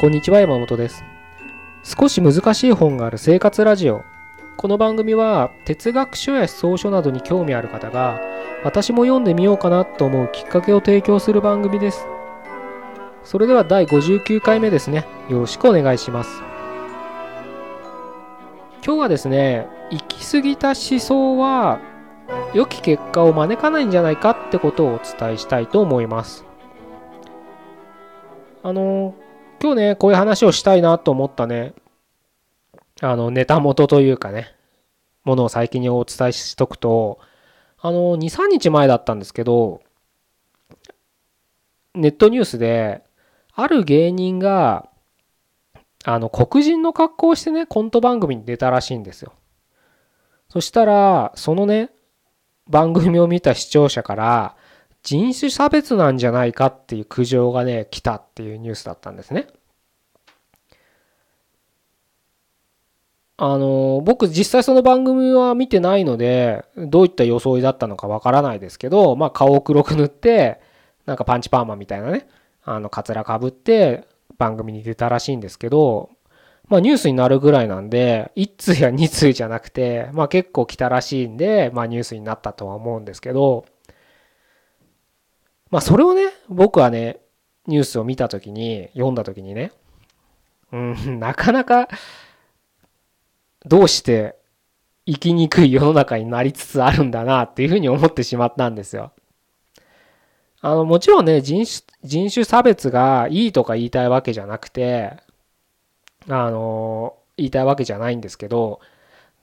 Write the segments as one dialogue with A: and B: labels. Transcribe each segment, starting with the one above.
A: こんにちは山本です。少し難しい本がある生活ラジオ。この番組は哲学書や思想書などに興味ある方が私も読んでみようかなと思うきっかけを提供する番組です。それでは第59回目ですね。よろしくお願いします。今日はですね行き過ぎた思想は良き結果を招かないんじゃないかってことをお伝えしたいと思います。あの今日ね、こういう話をしたいなと思ったね、あの、ネタ元というかね、ものを最近にお伝えしとくと、あの、2、3日前だったんですけど、ネットニュースで、ある芸人が、あの、黒人の格好をしてね、コント番組に出たらしいんですよ。そしたら、そのね、番組を見た視聴者から、人種差別なんじゃないかっていう苦情がね、来たっていうニュースだったんですね。あの、僕実際その番組は見てないので、どういった装いだったのかわからないですけど、まあ顔を黒く塗って、なんかパンチパーマみたいなね、あの、カツラかぶって番組に出たらしいんですけど、まあニュースになるぐらいなんで、1通や2通じゃなくて、まあ結構来たらしいんで、まあニュースになったとは思うんですけど、まあそれをね、僕はね、ニュースを見たときに、読んだときにね、うん、なかなか、どうして生きにくい世の中になりつつあるんだなっていうふうに思ってしまったんですよ。あの、もちろんね、人種、人種差別がいいとか言いたいわけじゃなくて、あの、言いたいわけじゃないんですけど、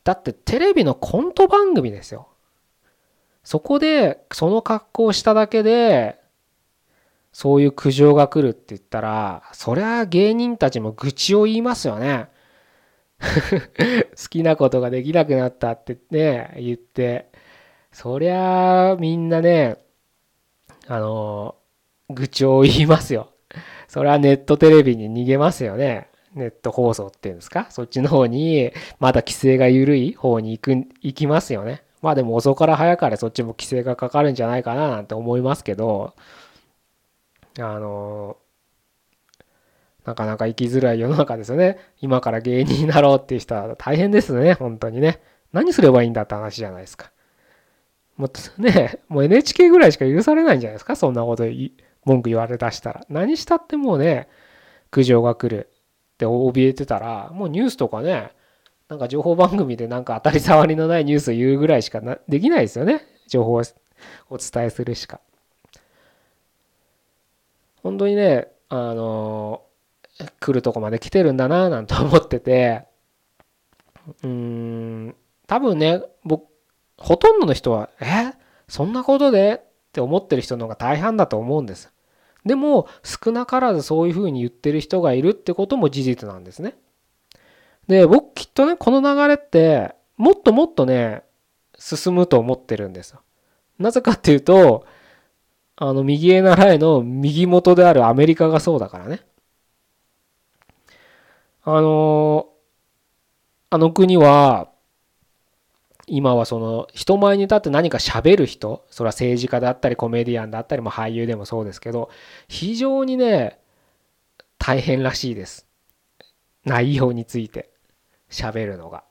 A: だってテレビのコント番組ですよ。そこでその格好をしただけでそういう苦情が来るって言ったらそりゃ芸人たちも愚痴を言いますよね 好きなことができなくなったってね言って。そりゃみんなねあの愚痴を言いますよ。それはネットテレビに逃げますよね。ネット放送っていうんですか？そっちの方にまだ規制が緩い方に行く行きますよね。まあでも遅から早かれそっちも規制がかかるんじゃないかななんて思いますけど、あの、なかなか生きづらい世の中ですよね。今から芸人になろうっていう人は大変ですね、本当にね。何すればいいんだって話じゃないですか。もうね、もう NHK ぐらいしか許されないんじゃないですか、そんなこと文句言われだしたら。何したってもうね、苦情が来るって怯えてたら、もうニュースとかね、なんか情報番組でなんか当たり障りのないニュースを言うぐらいしかなできないですよね。情報をお伝えするしか。本当にね、あの来るとこまで来てるんだななんて思ってて、うーん、多分ね、僕、ほとんどの人は、え？そんなことで？って思ってる人の方が大半だと思うんです。でも、少なからずそういうふうに言ってる人がいるってことも事実なんですね。で、僕きっとね、この流れって、もっともっとね、進むと思ってるんです。なぜかっていうと、あの、右へ習えの右元であるアメリカがそうだからね。あの、あの国は、今はその人前に立って何か喋る人、それは政治家だったりコメディアンだったり、も俳優でもそうですけど、非常にね、大変らしいです。内容について。喋るのが。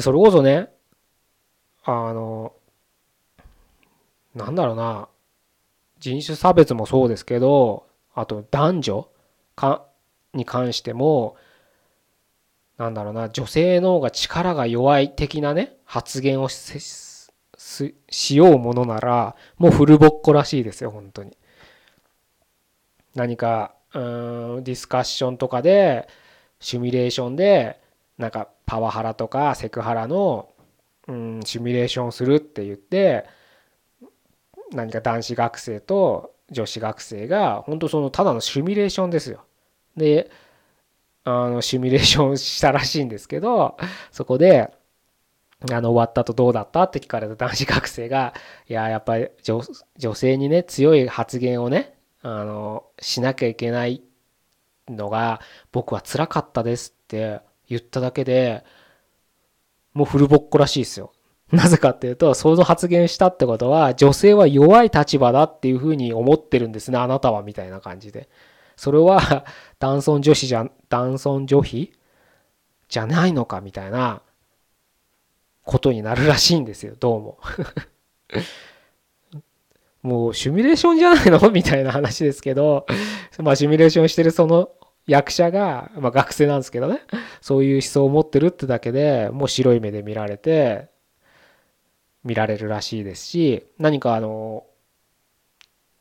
A: それこそね、あの、なんだろうな、人種差別もそうですけど、あと男女かに関しても、なんだろうな、女性の方が力が弱い的なね、発言をししようものなら、もうフルボッコらしいですよ、本当に。何かうーんディスカッションとかでシミュレーションでなんかパワハラとかセクハラのうんシミュレーションするって言って何か男子学生と女子学生が本当そのただのシミュレーションですよ。であのシミュレーションしたらしいんですけどそこであの終わった後どうだったって聞かれた男子学生がいややっぱり女性にね強い発言をねあのしなきゃいけないのが僕は辛かったですって言っただけでもうフルボッコらしいですよ なぜかっていうと、その発言したってことは、女性は弱い立場だっていうふうに思ってるんですね、あなたは、みたいな感じで。それは、男尊女子じゃ、男尊女卑？じゃないのか、みたいなことになるらしいんですよ、どうも。もうシミュレーションじゃないの？みたいな話ですけど、まあシミュレーションしてるその役者が、まあ学生なんですけどね、そういう思想を持ってるってだけでもう白い目で見られて、見られるらしいですし、何かあの、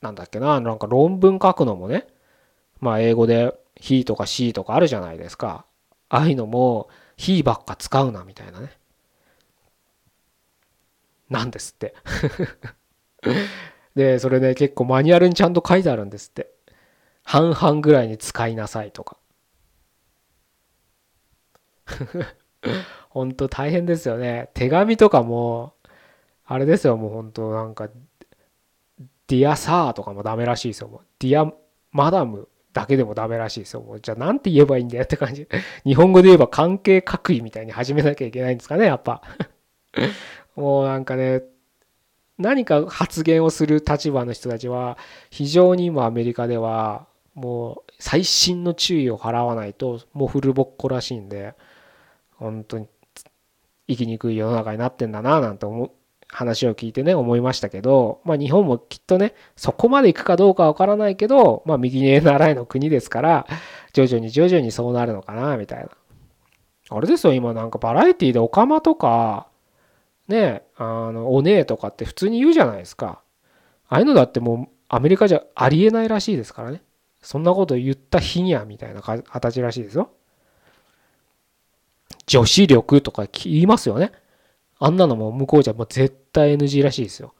A: なんだっけな、なんか論文書くのもね、まあ英語で he とか she とかあるじゃないですか。ああいうのも he ばっか使うなみたいなね。なんですって で、それね、結構マニュアルにちゃんと書いてあるんですって。半々ぐらいに使いなさいとか。ほんと大変ですよね。手紙とかも、あれですよ、もうほんとなんか、ディアサーとかもダメらしいですよ。もうディアマダムだけでもダメらしいですよ。もうじゃあなんて言えばいいんだよって感じ。日本語で言えば関係各位みたいに始めなきゃいけないんですかね、やっぱ。もうなんかね、何か発言をする立場の人たちは、非常に今アメリカでは、もう細心の注意を払わないと、もうフルボッコらしいんで、本当に生きにくい世の中になってんだな、なんて思う、話を聞いてね、思いましたけど、まあ日本もきっとね、そこまで行くかどうかわからないけど、まあ右に習いの国ですから、徐々に徐々にそうなるのかな、みたいな。あれですよ、今なんかバラエティでオカマとか、ねあの、おねえとかって普通に言うじゃないですか。ああいうのだってもうアメリカじゃありえないらしいですからね。そんなこと言った日にゃみたいな形らしいですよ。女子力とか言いますよね。あんなのも向こうじゃもう絶対 NG らしいですよ。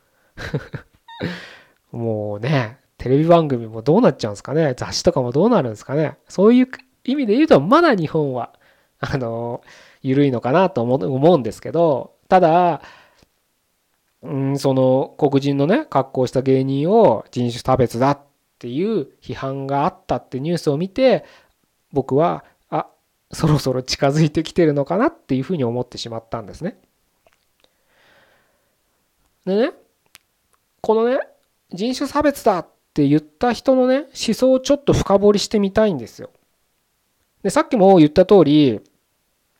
A: もうね、テレビ番組もどうなっちゃうんですかね。雑誌とかもどうなるんですかね。そういう意味で言うと、まだ日本は、あの、緩いのかなと思うんですけど、ただ、うん、その黒人のね、格好した芸人を人種差別だっていう批判があったってニュースを見て、僕は、あ、そろそろ近づいてきてるのかなっていうふうに思ってしまったんですね。でね、このね、人種差別だって言った人のね、思想をちょっと深掘りしてみたいんですよ。で、さっきも言った通り、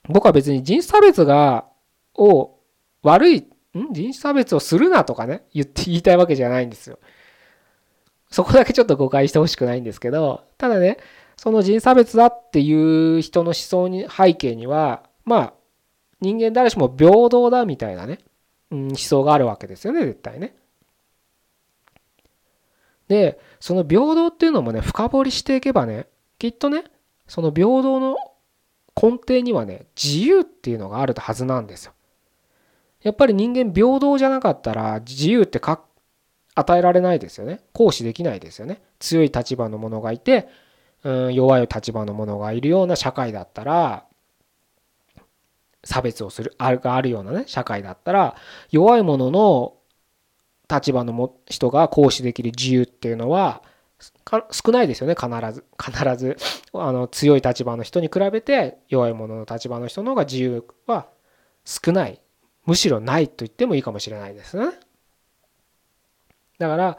A: 僕は別に人種差別が、を悪い、ん？人種差別をするなとかね、言って言いたいわけじゃないんですよ。そこだけちょっと誤解してほしくないんですけど、ただね、その人差別だっていう人の思想に背景には、まあ、人間誰しも平等だみたいなね、思想があるわけですよね、絶対ね。で、その平等っていうのもね、深掘りしていけばね、きっとね、その平等の根底にはね、自由っていうのがあるはずなんですよ。やっぱり人間平等じゃなかったら自由ってか与えられないですよね。行使できないですよね。強い立場の者がいて、うん、弱い立場の者がいるような社会だったら、差別をする、あるがあるようなね、社会だったら、弱い者の立場のも人が行使できる自由っていうのは、少ないですよね、必ず。必ず、あの、強い立場の人に比べて、弱い者の立場の人の方が自由は少ないむしろないと言ってもいいかもしれないですね。だから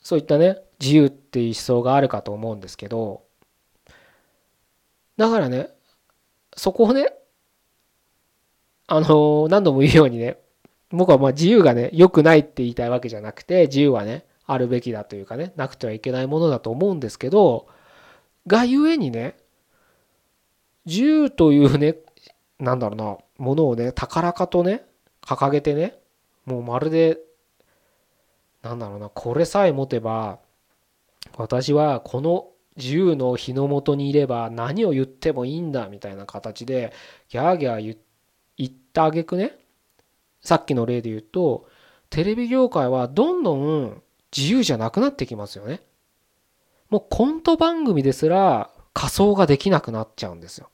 A: そういったね自由っていう思想があるかと思うんですけどだからねそこをねあの何度も言うようにね僕はまあ自由がね良くないって言いたいわけじゃなくて自由はねあるべきだというかねなくてはいけないものだと思うんですけどがゆえにね自由というねなんだろうなものをね高らかとね掲げてねもうまるでなんだろうなこれさえ持てば私はこの自由の日の下にいれば何を言ってもいいんだみたいな形でギャーギャー言ってたあげくねさっきの例で言うとテレビ業界はどんどん自由じゃなくなってきますよね。もうコント番組ですら仮装ができなくなっちゃうんですよ。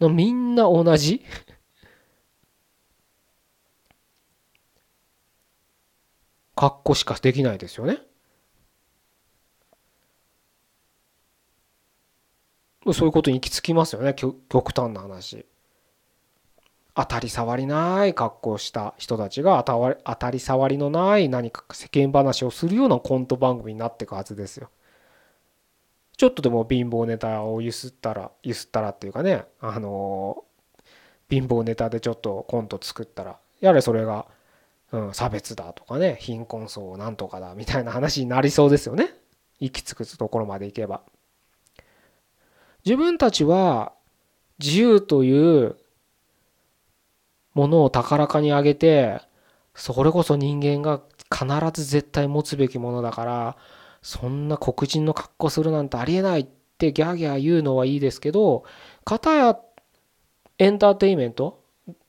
A: みんな同じ？格好しかできないですよね。そういうことに行き着きますよね極端な話。当たり障りない格好した人たちが当たり障りのない何か世間話をするようなコント番組になっていくはずですよ。ちょっとでも貧乏ネタをゆすったらゆすったらっていうかねあの貧乏ネタでちょっとコント作ったらやれそれが、うん、差別だとかね貧困層なんとかだみたいな話になりそうですよね行き着くところまで行けば。自分たちは自由というものを高らかに上げてそれこそ人間が必ず絶対持つべきものだからそんな黒人の格好するなんてありえないってギャーギャー言うのはいいですけど片やエンターテインメント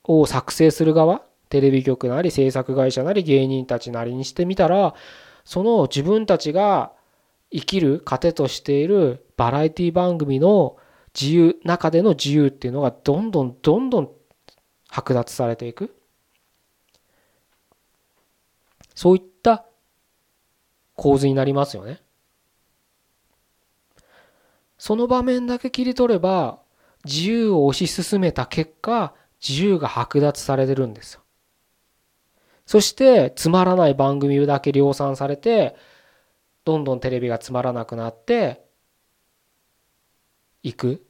A: を作成する側テレビ局なり制作会社なり芸人たちなりにしてみたらその自分たちが生きる糧としているバラエティ番組の自由中での自由っていうのがどんどんどんどん剥奪されていくそういった構図になりますよね。その場面だけ切り取れば自由を推し進めた結果自由が剥奪されてるんですよ。そしてつまらない番組だけ量産されてどんどんテレビがつまらなくなっていく。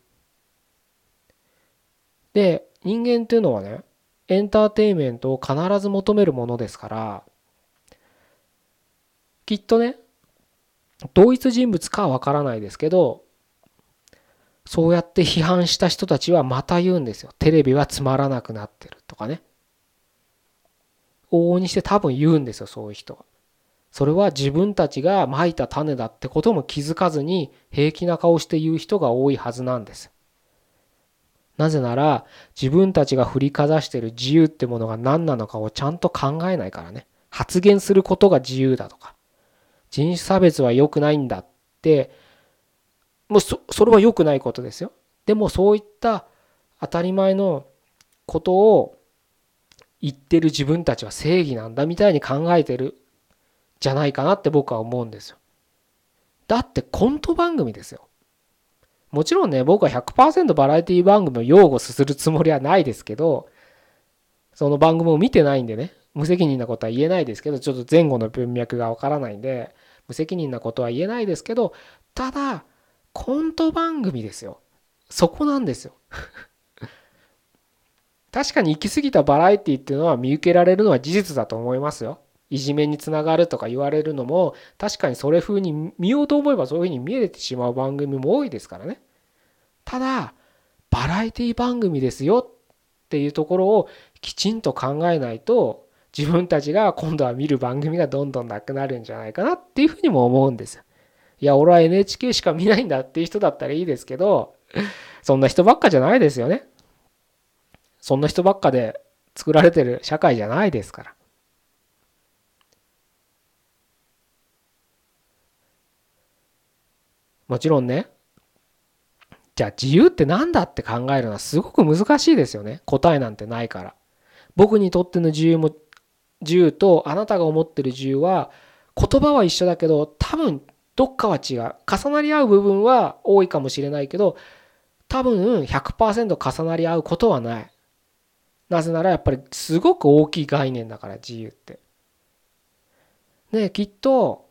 A: で人間っていうのはねエンターテインメントを必ず求めるものですからきっとね同一人物かはわからないですけどそうやって批判した人たちはまた言うんですよ。テレビはつまらなくなってるとかね。往々にして多分言うんですよそういう人は。それは自分たちがまいた種だってことも気づかずに平気な顔して言う人が多いはずなんです。なぜなら自分たちが振りかざしてる自由ってものが何なのかをちゃんと考えないからね。発言することが自由だとか。人種差別は良くないんだって。もうそれは良くないことですよ。でもそういった当たり前のことを言ってる自分たちは正義なんだみたいに考えてるじゃないかなって僕は思うんですよ。だってコント番組ですよ。もちろんね僕は100%バラエティ番組を擁護するつもりはないですけどその番組を見てないんでね無責任なことは言えないですけどちょっと前後の文脈がわからないんで無責任なことは言えないですけどただコント番組ですよ。そこなんですよ。確かに行き過ぎたバラエティっていうのは見受けられるのは事実だと思いますよ。いじめにつながるとか言われるのも確かにそれ風に見ようと思えばそういう風に見えてしまう番組も多いですからねただバラエティ番組ですよっていうところをきちんと考えないと自分たちが今度は見る番組がどんどんなくなるんじゃないかなっていうふうにも思うんですよ。いや、俺は NHK しか見ないんだっていう人だったらいいですけど、そんな人ばっかじゃないですよね。そんな人ばっかで作られてる社会じゃないですから。もちろんね、じゃあ自由って何だって考えるのはすごく難しいですよね。答えなんてないから。僕にとっての自由も自由とあなたが思ってる自由は言葉は一緒だけど多分どっかは違う重なり合う部分は多いかもしれないけど多分100%重なり合うことはないなぜならやっぱりすごく大きい概念だから自由ってねきっと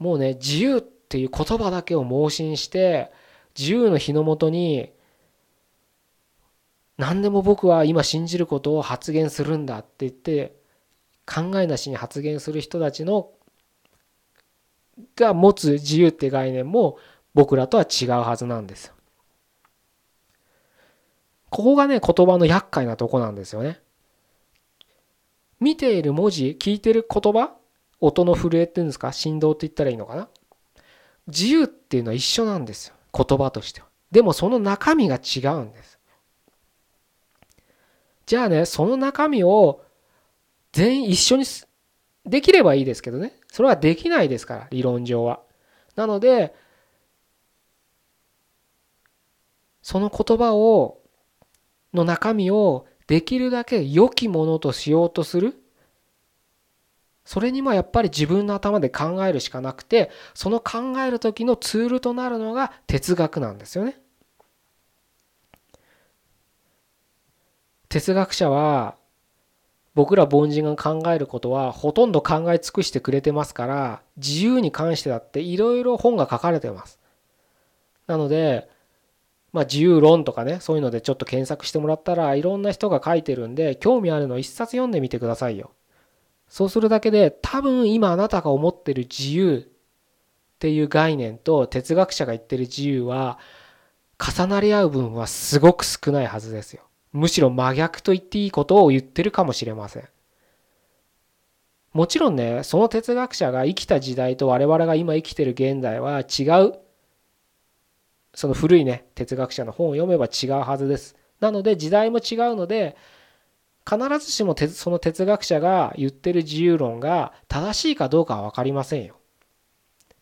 A: もうね自由っていう言葉だけを盲信して自由の日のもとに何でも僕は今信じることを発言するんだって言って考えなしに発言する人たちのが持つ自由って概念も僕らとは違うはずなんですここがね言葉の厄介なとこなんですよね。見ている文字聞いてる言葉音の震えっていうんですか？振動って言ったらいいのかな？自由っていうのは一緒なんですよ言葉としては。でもその中身が違うんです。じゃあね、その中身を全員一緒にできればいいですけどね。それはできないですから、理論上は。なので、その言葉を、の中身をできるだけ良きものとしようとする。それにもやっぱり自分の頭で考えるしかなくて、その考える時のツールとなるのが哲学なんですよね。哲学者は僕ら凡人が考えることはほとんど考え尽くしてくれてますから自由に関してだっていろいろ本が書かれてますなのでまあ自由論とかねそういうのでちょっと検索してもらったらいろんな人が書いてるんで興味あるの一冊読んでみてくださいよそうするだけで多分今あなたが思ってる自由っていう概念と哲学者が言ってる自由は重なり合う分はすごく少ないはずですよ。むしろ真逆と言っていいことを言ってるかもしれません。もちろんね、その哲学者が生きた時代と我々が今生きてる現代は違う。その古いね、哲学者の本を読めば違うはずです。なので時代も違うので、必ずしもその哲学者が言ってる自由論が正しいかどうかは分かりませんよ。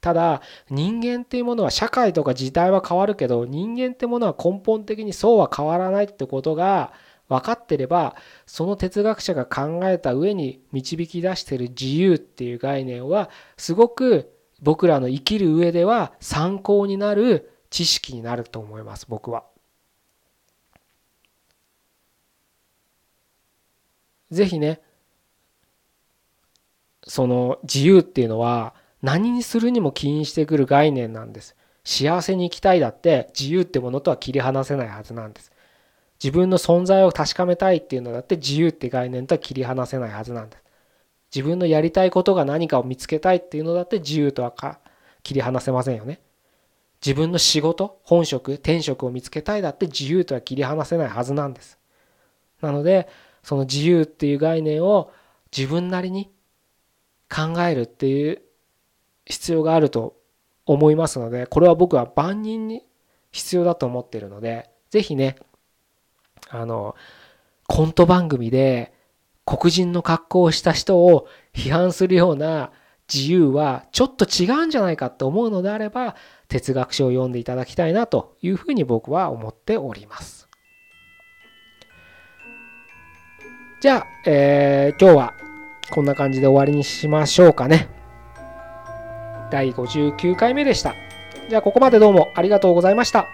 A: ただ人間っていうものは社会とか時代は変わるけど人間ってものは根本的にそうは変わらないってことが分かってればその哲学者が考えた上に導き出してる自由っていう概念はすごく僕らの生きる上では参考になる知識になると思います僕は。ぜひねその自由っていうのは何にするにも起因してくる概念なんです。幸せに生きたいだって自由ってものとは切り離せないはずなんです。自分の存在を確かめたいっていうのだって自由って概念とは切り離せないはずなんです。自分のやりたいことが何かを見つけたいっていうのだって自由とはか切り離せませんよね。自分の仕事、本職、転職を見つけたいだって自由とは切り離せないはずなんです。なので、その自由っていう概念を自分なりに考えるっていう必要があると思いますのでこれは僕は万人に必要だと思っているので是非ねあのコント番組で黒人の格好をした人を批判するような自由はちょっと違うんじゃないかと思うのであれば哲学書を読んでいただきたいなというふうに僕は思っております。じゃあ、えー、今日はこんな感じで終わりにしましょうかね。第59回目でした。じゃあここまでどうもありがとうございました。